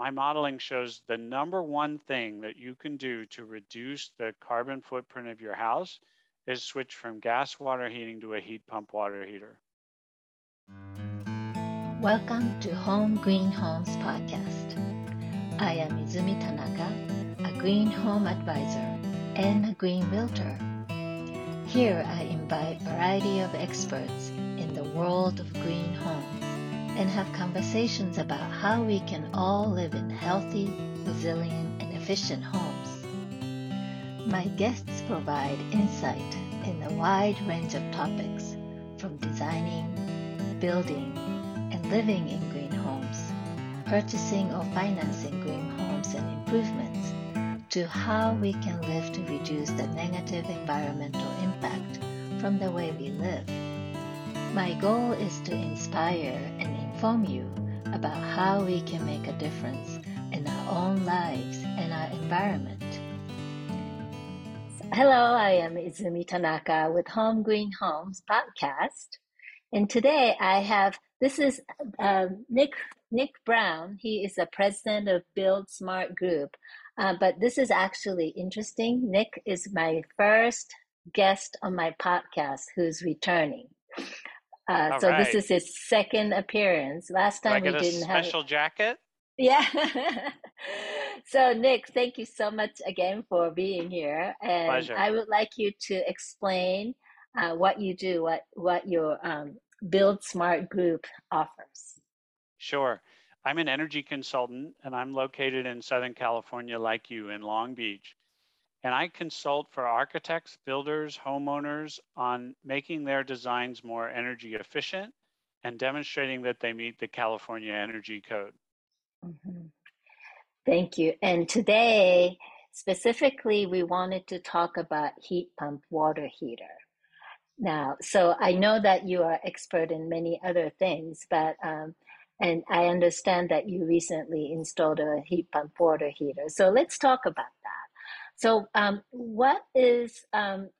my modeling shows the number one thing that you can do to reduce the carbon footprint of your house is switch from gas water heating to a heat pump water heater. Welcome to Home Green Homes Podcast. I am Izumi Tanaka, a green home advisor and a green realtor. Here I invite variety of experts in the world of green homes and have conversations about how we can all live in healthy, resilient, and efficient homes. My guests provide insight in a wide range of topics from designing, building, and living in green homes, purchasing or financing green homes and improvements, to how we can live to reduce the negative environmental impact from the way we live. My goal is to inspire inform you about how we can make a difference in our own lives and our environment. Hello, I am Izumi Tanaka with Home Green Homes podcast. And today I have this is uh, Nick Nick Brown. He is the president of Build Smart Group. Uh, but this is actually interesting. Nick is my first guest on my podcast who's returning. Uh, so right. this is his second appearance. Last time we didn't have special jacket. Yeah. so Nick, thank you so much again for being here, and Pleasure. I would like you to explain uh, what you do, what what your um, Build Smart Group offers? Sure. I'm an energy consultant and I'm located in Southern California, like you, in Long Beach. And I consult for architects, builders, homeowners on making their designs more energy efficient and demonstrating that they meet the California Energy Code. Mm-hmm. Thank you. And today, specifically, we wanted to talk about heat pump water heater now. So I know that you are expert in many other things, but um, and I understand that you recently installed a heat pump water heater. So let's talk about that. So um, what is um,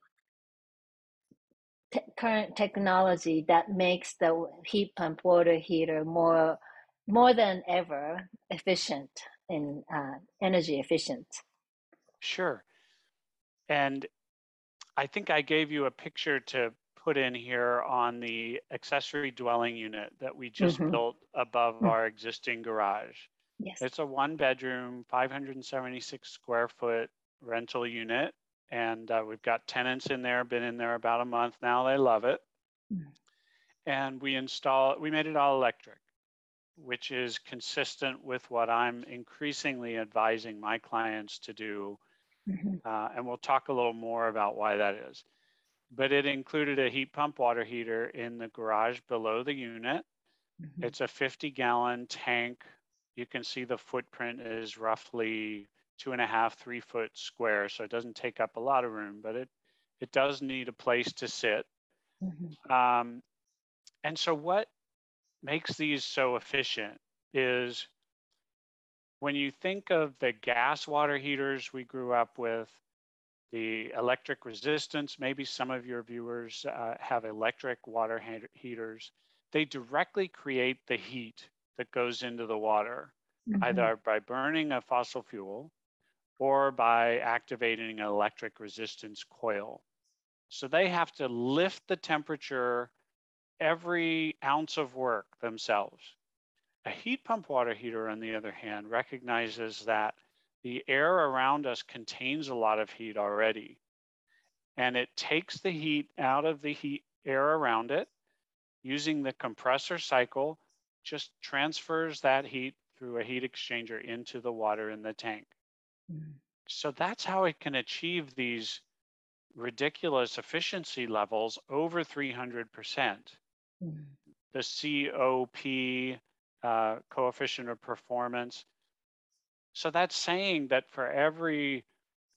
te- current technology that makes the heat pump water heater more more than ever efficient in uh, energy efficient? Sure. And I think I gave you a picture to put in here on the accessory dwelling unit that we just mm-hmm. built above mm-hmm. our existing garage. Yes. It's a one bedroom, 576 square foot rental unit. And uh, we've got tenants in there, been in there about a month now. They love it. Mm-hmm. And we install, we made it all electric, which is consistent with what I'm increasingly advising my clients to do Mm-hmm. Uh, and we'll talk a little more about why that is. But it included a heat pump water heater in the garage below the unit. Mm-hmm. It's a 50 gallon tank. You can see the footprint is roughly two and a half, three foot square. So it doesn't take up a lot of room, but it, it does need a place to sit. Mm-hmm. Um, and so, what makes these so efficient is when you think of the gas water heaters we grew up with, the electric resistance, maybe some of your viewers uh, have electric water heaters, they directly create the heat that goes into the water, mm-hmm. either by burning a fossil fuel or by activating an electric resistance coil. So they have to lift the temperature every ounce of work themselves. A heat pump water heater, on the other hand, recognizes that the air around us contains a lot of heat already. And it takes the heat out of the heat air around it using the compressor cycle, just transfers that heat through a heat exchanger into the water in the tank. Mm. So that's how it can achieve these ridiculous efficiency levels over 300%. Mm. The COP uh, coefficient of performance. So that's saying that for every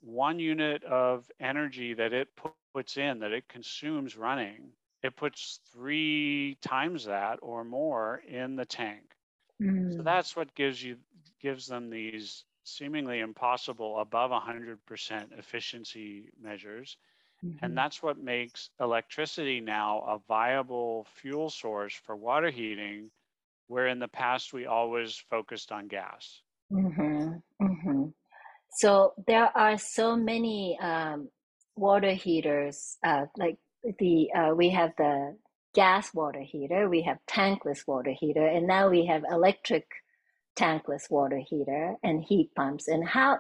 one unit of energy that it puts in, that it consumes running, it puts three times that or more in the tank. Mm. So that's what gives you gives them these seemingly impossible above 100% efficiency measures. Mm-hmm. And that's what makes electricity now a viable fuel source for water heating where in the past we always focused on gas. Mm-hmm. Mm-hmm. So there are so many um, water heaters, uh, like the uh, we have the gas water heater, we have tankless water heater, and now we have electric tankless water heater and heat pumps. And how,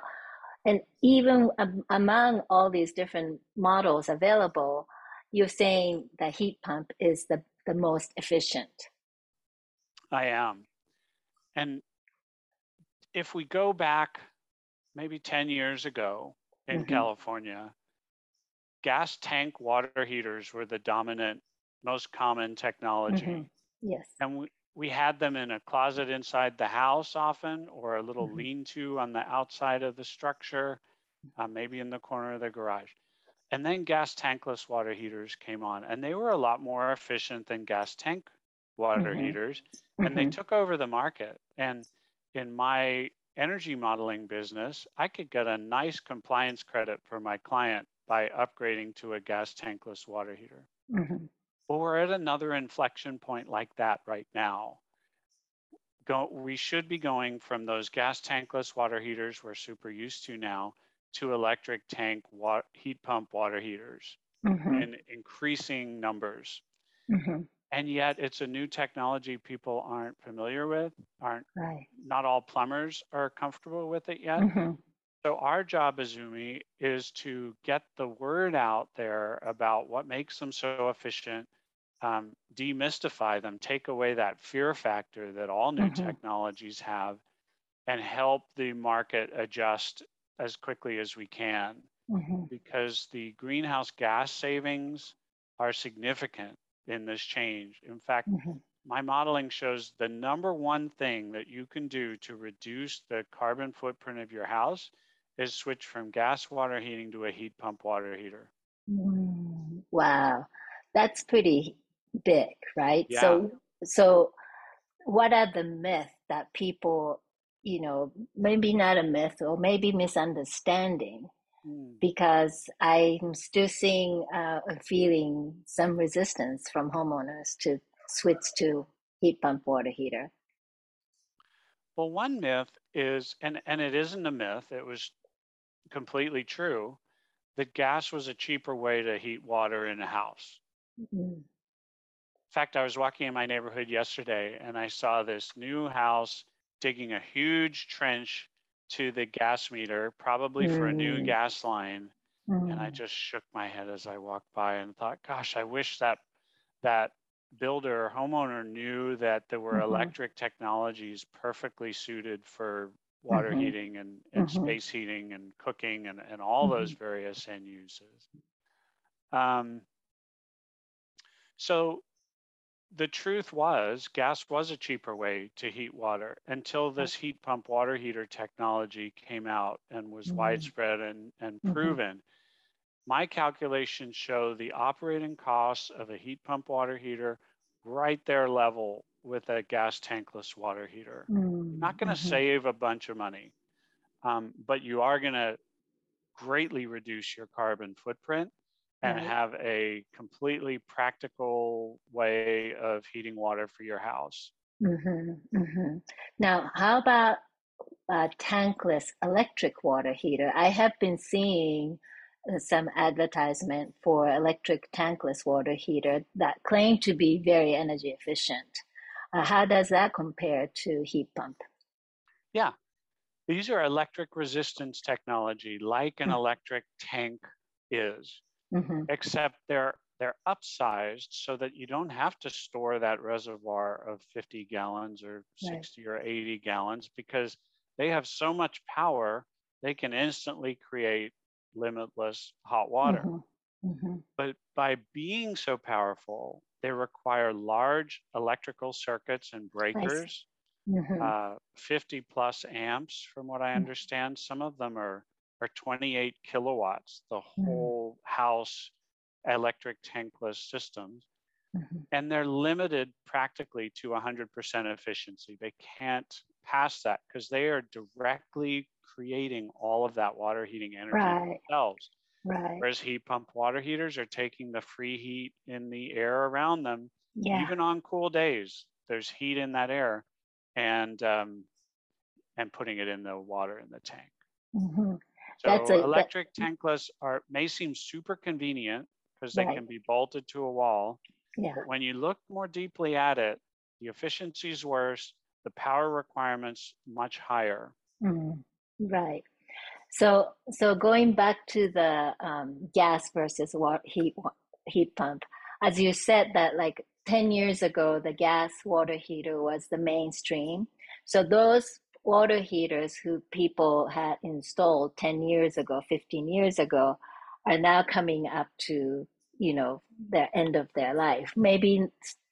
and even among all these different models available, you're saying the heat pump is the, the most efficient. I am. And if we go back maybe 10 years ago in mm-hmm. California, gas tank water heaters were the dominant, most common technology. Mm-hmm. Yes. And we, we had them in a closet inside the house often, or a little mm-hmm. lean to on the outside of the structure, uh, maybe in the corner of the garage. And then gas tankless water heaters came on, and they were a lot more efficient than gas tank water mm-hmm. heaters, and they mm-hmm. took over the market. And in my energy modeling business, I could get a nice compliance credit for my client by upgrading to a gas tankless water heater. Well, we're at another inflection point like that right now. Go, we should be going from those gas tankless water heaters we're super used to now to electric tank heat pump water heaters mm-hmm. in increasing numbers. Mm-hmm and yet it's a new technology people aren't familiar with aren't right. not all plumbers are comfortable with it yet mm-hmm. So our job Izumi is to get the word out there about what makes them so efficient um, demystify them take away that fear factor that all new mm-hmm. technologies have and help the market adjust as quickly as we can mm-hmm. because the greenhouse gas savings are significant in this change. In fact, mm-hmm. my modeling shows the number one thing that you can do to reduce the carbon footprint of your house is switch from gas water heating to a heat pump water heater. Mm, wow, that's pretty big, right? Yeah. So, so what are the myths that people, you know, maybe not a myth or maybe misunderstanding Mm. because I'm still seeing uh, feeling some resistance from homeowners to switch to heat pump water heater. Well, one myth is, and, and it isn't a myth, it was completely true, that gas was a cheaper way to heat water in a house. Mm-hmm. In fact, I was walking in my neighborhood yesterday and I saw this new house digging a huge trench to the gas meter, probably mm. for a new mm. gas line. Mm. And I mm. just shook my head as I walked by and thought, gosh, I wish that that builder or homeowner knew that there were mm-hmm. electric technologies perfectly suited for water mm-hmm. heating and, and mm-hmm. space heating and cooking and, and all those mm-hmm. various end uses. Um, so the truth was gas was a cheaper way to heat water until this heat pump water heater technology came out and was mm-hmm. widespread and, and mm-hmm. proven. My calculations show the operating costs of a heat pump water heater right there level with a gas tankless water heater. Mm-hmm. Not going to mm-hmm. save a bunch of money, um, but you are going to greatly reduce your carbon footprint and right. have a completely practical way of heating water for your house. Mm-hmm, mm-hmm. Now, how about a tankless electric water heater? I have been seeing uh, some advertisement for electric tankless water heater that claim to be very energy efficient. Uh, how does that compare to heat pump? Yeah, these are electric resistance technology, like an mm-hmm. electric tank is mm-hmm. except they're they're upsized so that you don't have to store that reservoir of 50 gallons or 60 right. or 80 gallons because they have so much power they can instantly create limitless hot water mm-hmm. Mm-hmm. but by being so powerful they require large electrical circuits and breakers mm-hmm. uh, 50 plus amps from what i mm-hmm. understand some of them are are 28 kilowatts, the mm-hmm. whole house electric tankless systems. Mm-hmm. And they're limited practically to 100% efficiency. They can't pass that because they are directly creating all of that water heating energy right. themselves. Right. Whereas heat pump water heaters are taking the free heat in the air around them. Yeah. Even on cool days, there's heat in that air. And um, and putting it in the water in the tank. Mm-hmm. So That's a- that- electric tankless are may seem super convenient because they Right. can be bolted to a wall. Yeah. But when you look more deeply at it, the efficiency is worse, the power requirements much higher. Mm, right. So, so going back to the um, gas versus wa- heat heat pump, as you said that like 10 years ago, the gas water heater was the mainstream. So those water heaters who people had installed 10 years ago, 15 years ago, are now coming up to, you know, the end of their life. Maybe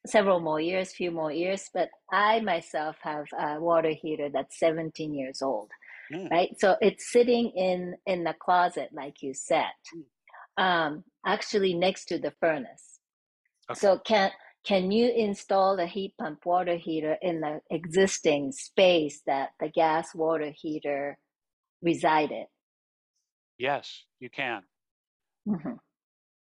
several more years, few more years, but I myself have a water heater that's 17 years old Mm. right so it's sitting in in the closet like you said Mm. um actually next to the furnace Okay. so can can you install the heat pump water heater in the existing space that the gas water heater resided Yes, you can. Mhm.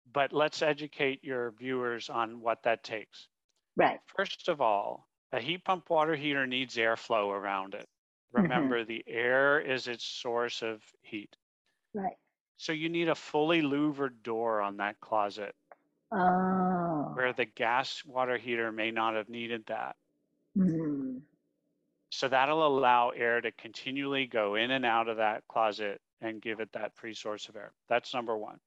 But let's educate your viewers on what that takes. right First of all, a heat pump water heater needs airflow around it. Mhm. Remember, the air is its source of heat. right So you need a fully louvered door on that closet oh where the gas water heater may not have needed that. mm. So that'll allow air to continually go in and out of that closet and give it that free source of air. That's number one.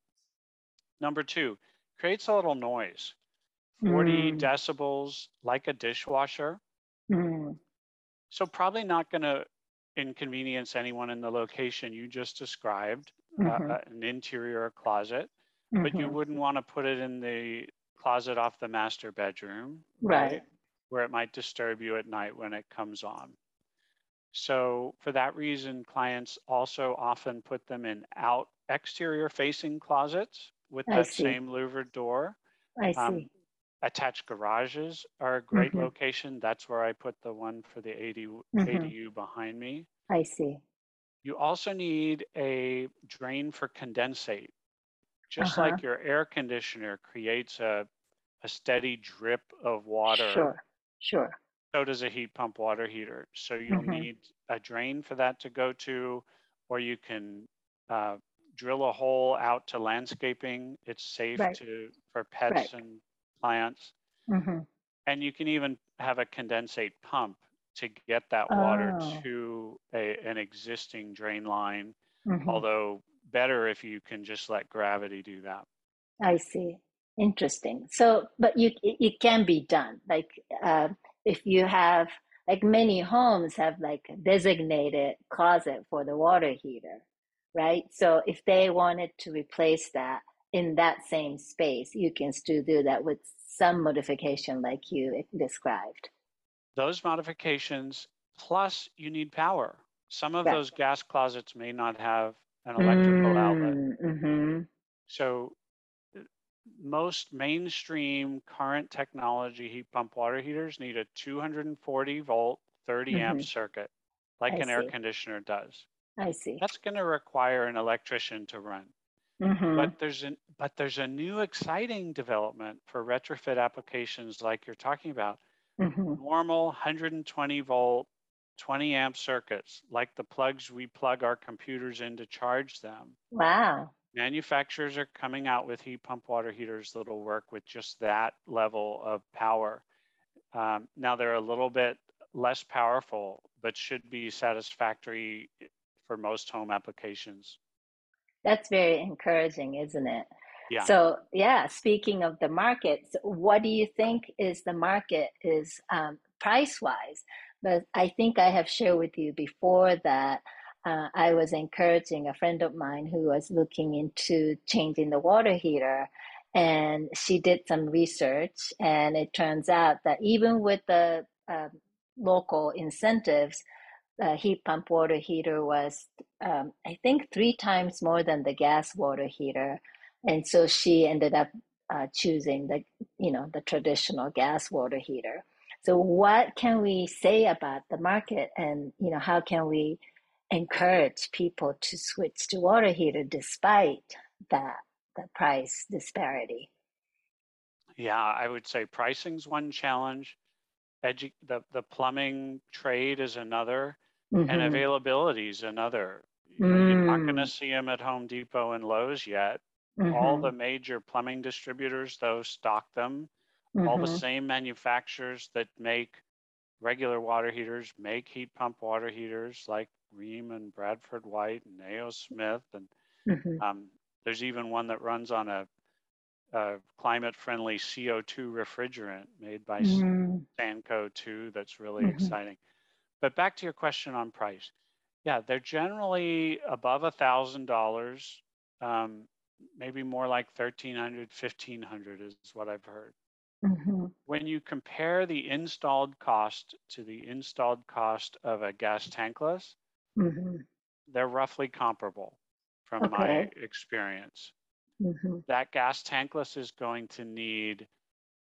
Number two, creates a little noise. 40 Mm. decibels, like a dishwasher. Mm. So probably not going to inconvenience anyone in the location you just described, uh, uh, an interior closet, but you Mhm. wouldn't want to put it in the closet off the master bedroom, right where it might disturb you at night when it comes on. So for that reason, clients also often put them in out exterior facing closets with I that see. same louvered door. i Um, see attached garages are a great Mhm. location. That's where I put the one for the ADU, Mhm. ADU behind me. i see You also need a drain for condensate. Just Uh-huh. like your air conditioner creates a, a steady drip of water, sure sure so does a heat pump water heater. So you'll Mhm. need a drain for that to go to, or you can uh, drill a hole out to landscaping. It's safe Right. to for pets Right. and plants. hmm And you can even have a condensate pump to get that water Oh. to a, an existing drain line, hmm although better if you can just let gravity do that. I see. Interesting. So, but you it it can be done. Like uh, if you have like many homes have like a designated closet for the water heater, right? So if they wanted to replace that in that same space, you can still do that with some modification like you described. Those modifications, plus you need power. Some of Right. those gas closets may not have an electrical outlet. Mm-hmm. So uh, most mainstream current technology heat pump water heaters need a 240 volt, 30 amp Mhm. circuit, like I an air conditioner does. I see. That's going to require an electrician to run. Mm-hmm. But there's an but there's a new exciting development for retrofit applications like you're talking about. mm-hmm. Normal 120 volt, 20 amp circuits, like the plugs we plug our computers in to charge them. Wow. Manufacturers are coming out with heat pump water heaters that'll work with just that level of power. Um, now they're a little bit less powerful, but should be satisfactory for most home applications. That's very encouraging, isn't it? Yeah. So yeah, speaking of the markets, what do you think is the market is um, price wise? But I think I have shared with you before that uh, I was encouraging a friend of mine who was looking into changing the water heater, and she did some research, and it turns out that even with the um local incentives, the heat pump water heater was um, I think three times more than the gas water heater, and so she ended up uh, choosing the you know the traditional gas water heater. So what can we say about the market, and you know how can we encourage people to switch to water heater despite that the price disparity? Yeah, I would say pricing's one challenge. Edu- the the plumbing trade is another. Mm-hmm. and availability is another. You know, mm. You're not going to mm. see them at Home Depot and Lowe's yet. Mm-hmm. All the major plumbing distributors, though, stock them. Mm-hmm. All the mm-hmm. same manufacturers that make regular water heaters make heat pump water heaters like Rheem and Bradford White and A.O. Smith. And mm-hmm. um, there's even one that runs on a, climate friendly CO2 refrigerant made by mm-hmm. SanCO2, that's really mm-hmm. exciting. But back to your question on price. Yeah, they're generally above a thousand dollars, um, maybe more like 1300 1500 is what I've heard. Mm-hmm. When you compare the installed cost to the installed cost of a gas tankless, mm-hmm. they're roughly comparable from okay. my experience. Mm-hmm. That gas tankless is going to need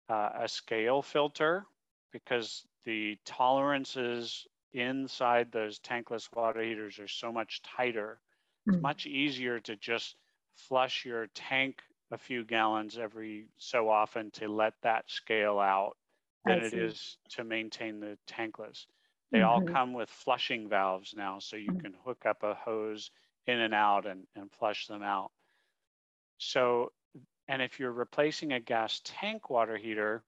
uh, a scale filter because the tolerances inside those tankless water heaters are so much tighter. It's mm-hmm. much easier to just flush your tank a few gallons every so often to let that scale out than it is to maintain the tankless. They mm-hmm. all come with flushing valves now, so you mm-hmm. can hook up a hose in and out and, and flush them out. So, and if you're replacing a gas tank water heater,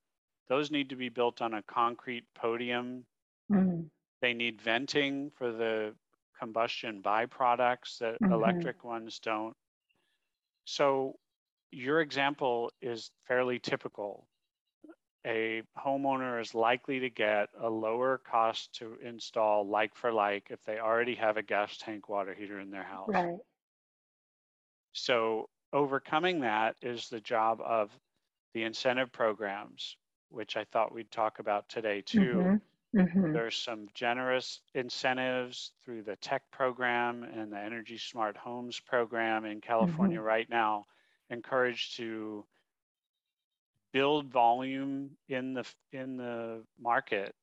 those need to be built on a concrete podium. Mm-hmm. They need venting for the combustion byproducts that mm-hmm. electric ones don't. So your example is fairly typical. A homeowner is likely to get a lower cost to install like for like if they already have a gas tank water heater in their house. Right. So overcoming that is the job of the incentive programs, which I thought we'd talk about today too. Mm-hmm. Mm-hmm. There's some generous incentives through the tech program and the Energy Smart Homes program in California mm-hmm. right now encouraged to build volume in the in the market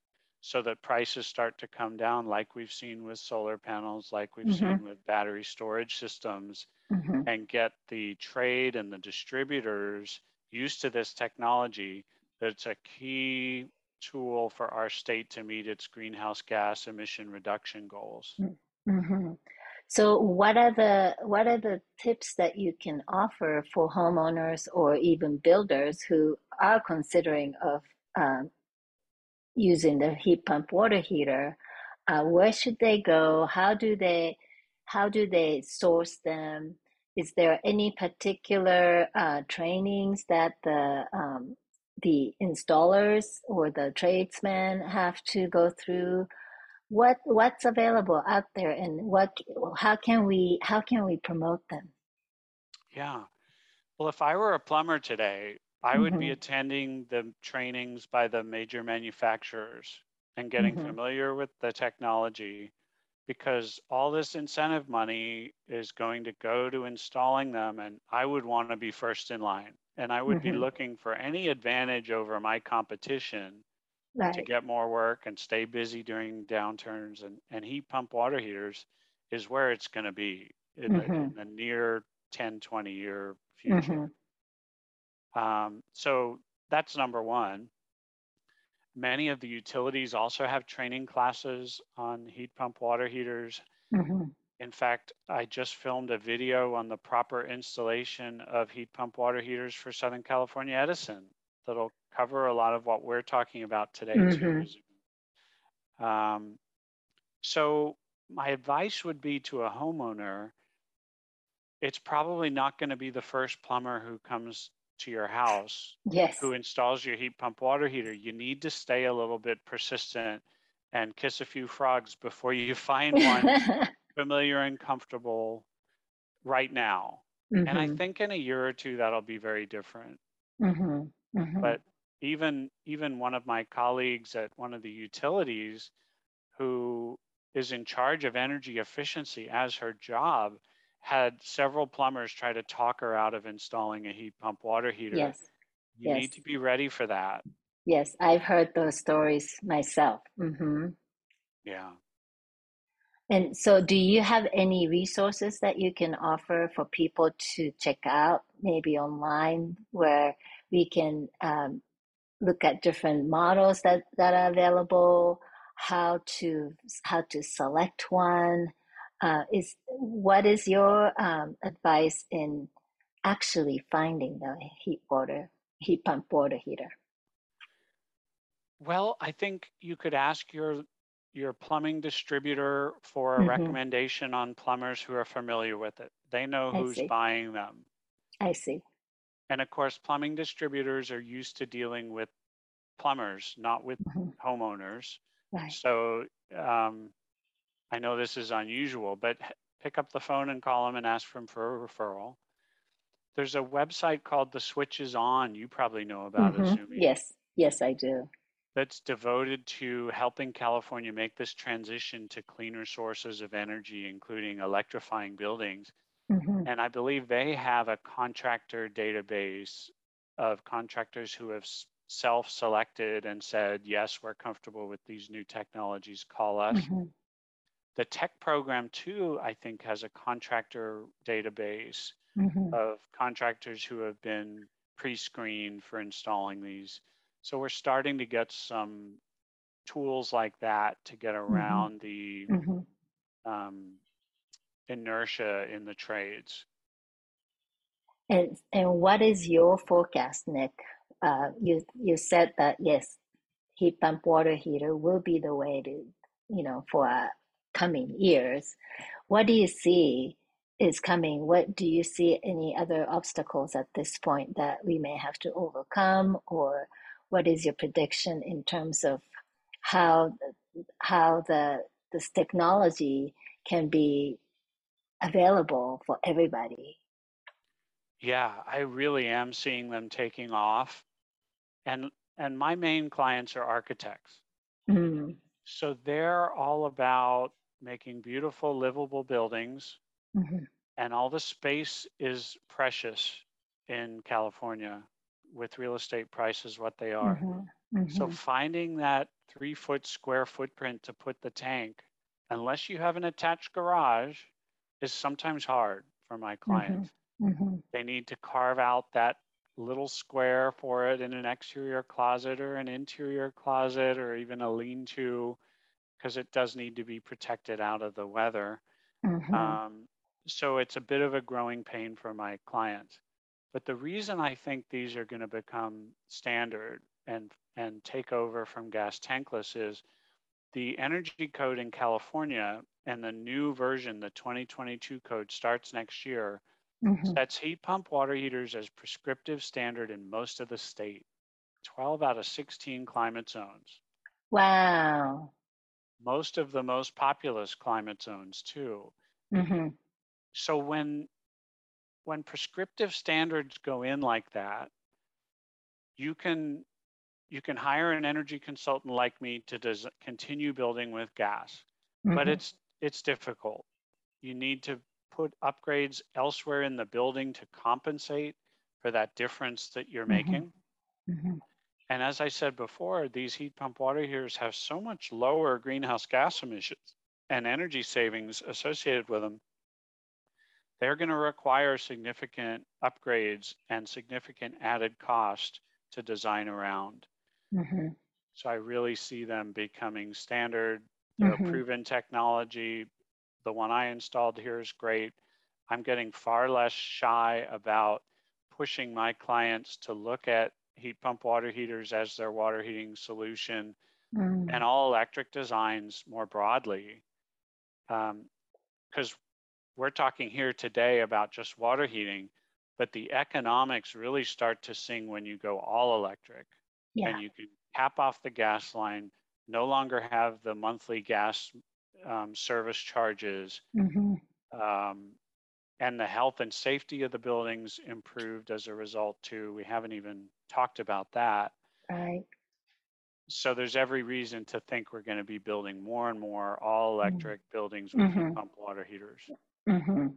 so that prices start to come down like we've seen with solar panels like we've mm-hmm. seen with battery storage systems mm-hmm. and get the trade and the distributors used to this technology that's a key tool for our state to meet its greenhouse gas emission reduction goals mm-hmm. So what are the what are the tips that you can offer for homeowners or even builders who are considering of um, using the heat pump water heater? Uh, where should they go? How do they how do they source them? Is there any particular uh, trainings that the um, the installers or the tradesmen have to go through? what what's available out there and what how can we how can we promote them yeah well if i were a plumber today i would mm-hmm. be attending the trainings by the major manufacturers and getting mm-hmm. familiar with the technology because all this incentive money is going to go to installing them and i would want to be first in line and i would mm-hmm. be looking for any advantage over my competition right. to get more work and stay busy during downturns and, and heat pump water heaters is where it's going to be in, mm-hmm. the, in, the, near 10 20 year future mm-hmm. um, so that's number one many of the utilities also have training classes on heat pump water heaters mm-hmm. In fact i just filmed a video on the proper installation of heat pump water heaters for southern california edison that'll cover a lot of what we're talking about today mm-hmm. too. Um, so my advice would be to a homeowner, it's probably not going to be the first plumber who comes to your house yes. who installs your heat pump water heater. You need to stay a little bit persistent and kiss a few frogs before you find one familiar and comfortable right now. Mm-hmm. And I mm-hmm. think in a year or two that'll be very different. Mm-hmm. Mm-hmm. But even even one of my colleagues at one of the utilities who is in charge of energy efficiency as her job had several plumbers try to talk her out of installing a heat pump water heater. Yes. You yes. need to be ready for that. Yes, I've heard those stories myself. Mm-hmm. Yeah. And so, do you have any resources that you can offer for people to check out, maybe online, where we can um, look at different models that, that are available how to how to select one. Uh, is what is your um, advice in actually finding the heat water heat pump water heater? Well, I think you could ask your your plumbing distributor for a mm-hmm. recommendation on plumbers who are familiar with it. They know who's buying them. I see. And of course, plumbing distributors are used to dealing with plumbers, not with mm-hmm. homeowners. Right. So um, I know this is unusual, but pick up the phone and call them and ask them for a referral. There's a website called The Switch Is On. You probably know about mm-hmm. it, Yes, yes, I do. That's devoted to helping California make this transition to cleaner sources of energy, including electrifying buildings. Mm-hmm. And I believe they have a contractor database of contractors who have self selected and said, yes, we're comfortable with these new technologies, call us. Mm-hmm. The tech program, too, I think, has a contractor database mm-hmm. of contractors who have been pre screened for installing these. So we're starting to get some tools like that to get mm-hmm. around the mm-hmm. um, inertia in the trades. And and what is your forecast, Nick? Uh, you you said that yes, heat pump water heater will be the way to you know for uh, coming years. What do you see is coming? What do you see any other obstacles at this point that we may have to overcome, or what is your prediction in terms of how how the this technology can be available for everybody. Yeah, I really am seeing them taking off. And and my main clients are architects. Mm-hmm. So they're all about making beautiful livable buildings. Mm-hmm. And all the space is precious in California with real estate prices what they are. Mm-hmm. Mm-hmm. So finding that three foot square footprint to put the tank, unless you have an attached garage, is sometimes hard for my mm-hmm. clients. Mm-hmm. They need to carve out that little square for it in an exterior closet or an interior closet or even a lean to because it does need to be protected out of the weather. Mm-hmm. Um, so it's a bit of a growing pain for my clients. But the reason I think these are going to become standard and and take over from gas tankless is the energy code in California and the new version, the 2022 code, starts next year, mm-hmm. sets heat pump water heaters as prescriptive standard in most of the state. 12 out of 16 climate zones. Wow. Most of the most populous climate zones, too. Mm-hmm. So when when prescriptive standards go in like that, you can you can hire an energy consultant like me to des- continue building with gas, mm-hmm. but it's it's difficult. You need to put upgrades elsewhere in the building to compensate for that difference that you're mm-hmm. making. Mm-hmm. And as I said before, these heat pump water heaters have so much lower greenhouse gas emissions and energy savings associated with them. They're going to require significant upgrades and significant added cost to design around. Mm-hmm. So I really see them becoming standard they're mm-hmm. proven technology. The one I installed here is great. I'm getting far less shy about pushing my clients to look at heat pump water heaters as their water heating solution mm. and all electric designs more broadly. Because um, we're talking here today about just water heating, but the economics really start to sing when you go all electric yeah. and you can cap off the gas line, no longer have the monthly gas um, service charges. Mm-hmm. Um, and the health and safety of the buildings improved as a result too. We haven't even talked about that. Right. So there's every reason to think we're going to be building more and more all mm-hmm. electric mm-hmm. buildings with mm-hmm. pump water heaters. Mm-hmm.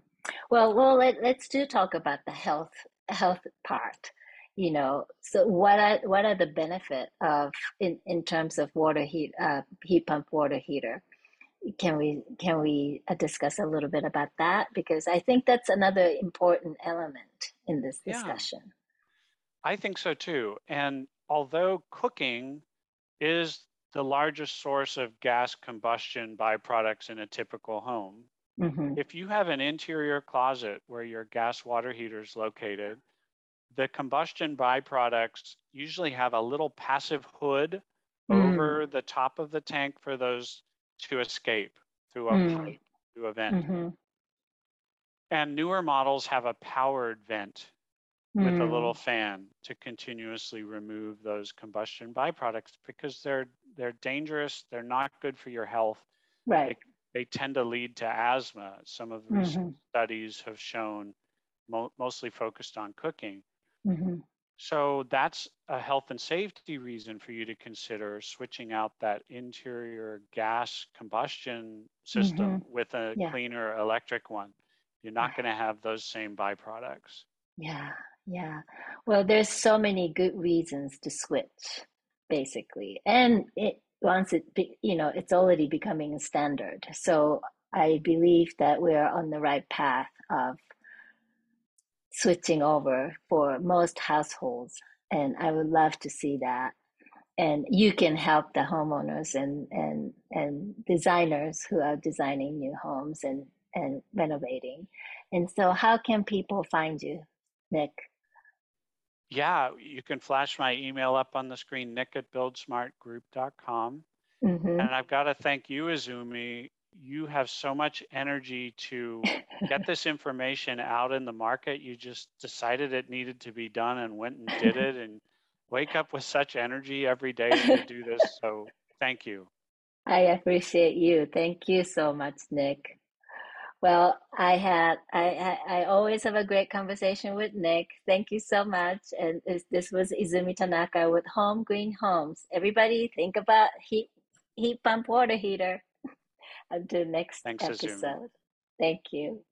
Well, well, let, let's do talk about the health health part you know. So what are what are the benefit of in, in terms of water heat uh, heat pump water heater? Can we can we uh, discuss a little bit about that? Because i think that's another important element in this discussion. Yeah, i think so too. And although cooking is the largest source of gas combustion byproducts in a typical home. Mm-hmm. If you have an interior closet where your gas water heater is located, the combustion byproducts usually have a little passive hood Mm. over the top of the tank for those to escape through a Mm. pipe, through a vent. Mm-hmm. And newer models have a powered vent with a Mm. little fan to continuously remove those combustion byproducts because they're they're dangerous, they're not good for your health. Right. They tend to lead to asthma. Some of the recent Mm-hmm. studies have shown mo- mostly focused on cooking. Mm-hmm. So that's a health and safety reason for you to consider switching out that interior gas combustion system with a. Yeah. cleaner electric one. You're not going to have those same byproducts. Yeah, yeah. Well, there's so many good reasons to switch, basically, and it once it be, you know it's already becoming a standard. So I believe that we are on the right path of switching over for most households, and I would love to see that. And you can help the homeowners and and and designers who are designing new homes and and renovating. And so, how can people find you, Nick? Yeah, you can flash my email up on the screen, nick at buildsmartgroup.com. Mm-hmm. And I've got to thank you, Izumi. You have so much energy to get this information out in the market. You just decided it needed to be done and went and did it and wake up with such energy every day to do this. So thank you. I appreciate you. Thank you so much, Nick. Well, I had I, I I always have a great conversation with Nick. Thank you so much. And this, this was Izumi Tanaka with Home Green Homes. Everybody, think about heat heat pump water heater. Until next Thanks, Izumi. episode. Thank you.